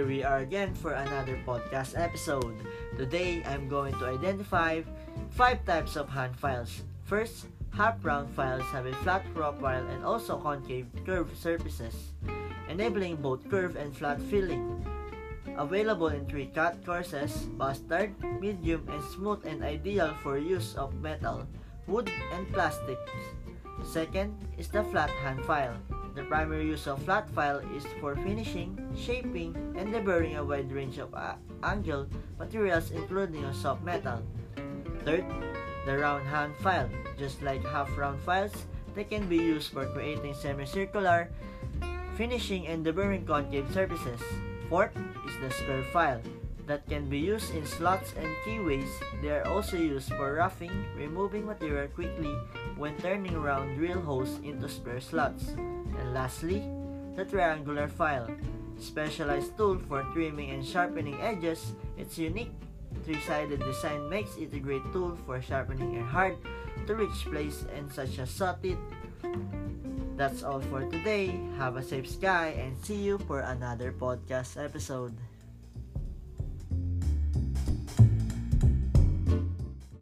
are again for another podcast episode. Today, I'm going to identify five types of hand files. First, half round files have a flat profile and also concave curved surfaces, enabling both curve and flat filling. Available in three cut courses, bastard, medium, and smooth and ideal for use of metal, wood, and plastics. Second is the flat hand file. The primary use of flat file is for finishing, shaping, and deburring a wide range of uh, angle materials including a soft metal. Third, the round hand file. Just like half-round files, they can be used for creating semicircular, finishing, and deburring concave surfaces. Fourth is the square file that can be used in slots and keyways. They are also used for roughing, removing material quickly when turning around drill holes into spare slots. And lastly, the triangular file, specialized tool for trimming and sharpening edges. Its unique three-sided design makes it a great tool for sharpening a hard to reach place and such as teeth. That's all for today. Have a safe sky and see you for another podcast episode.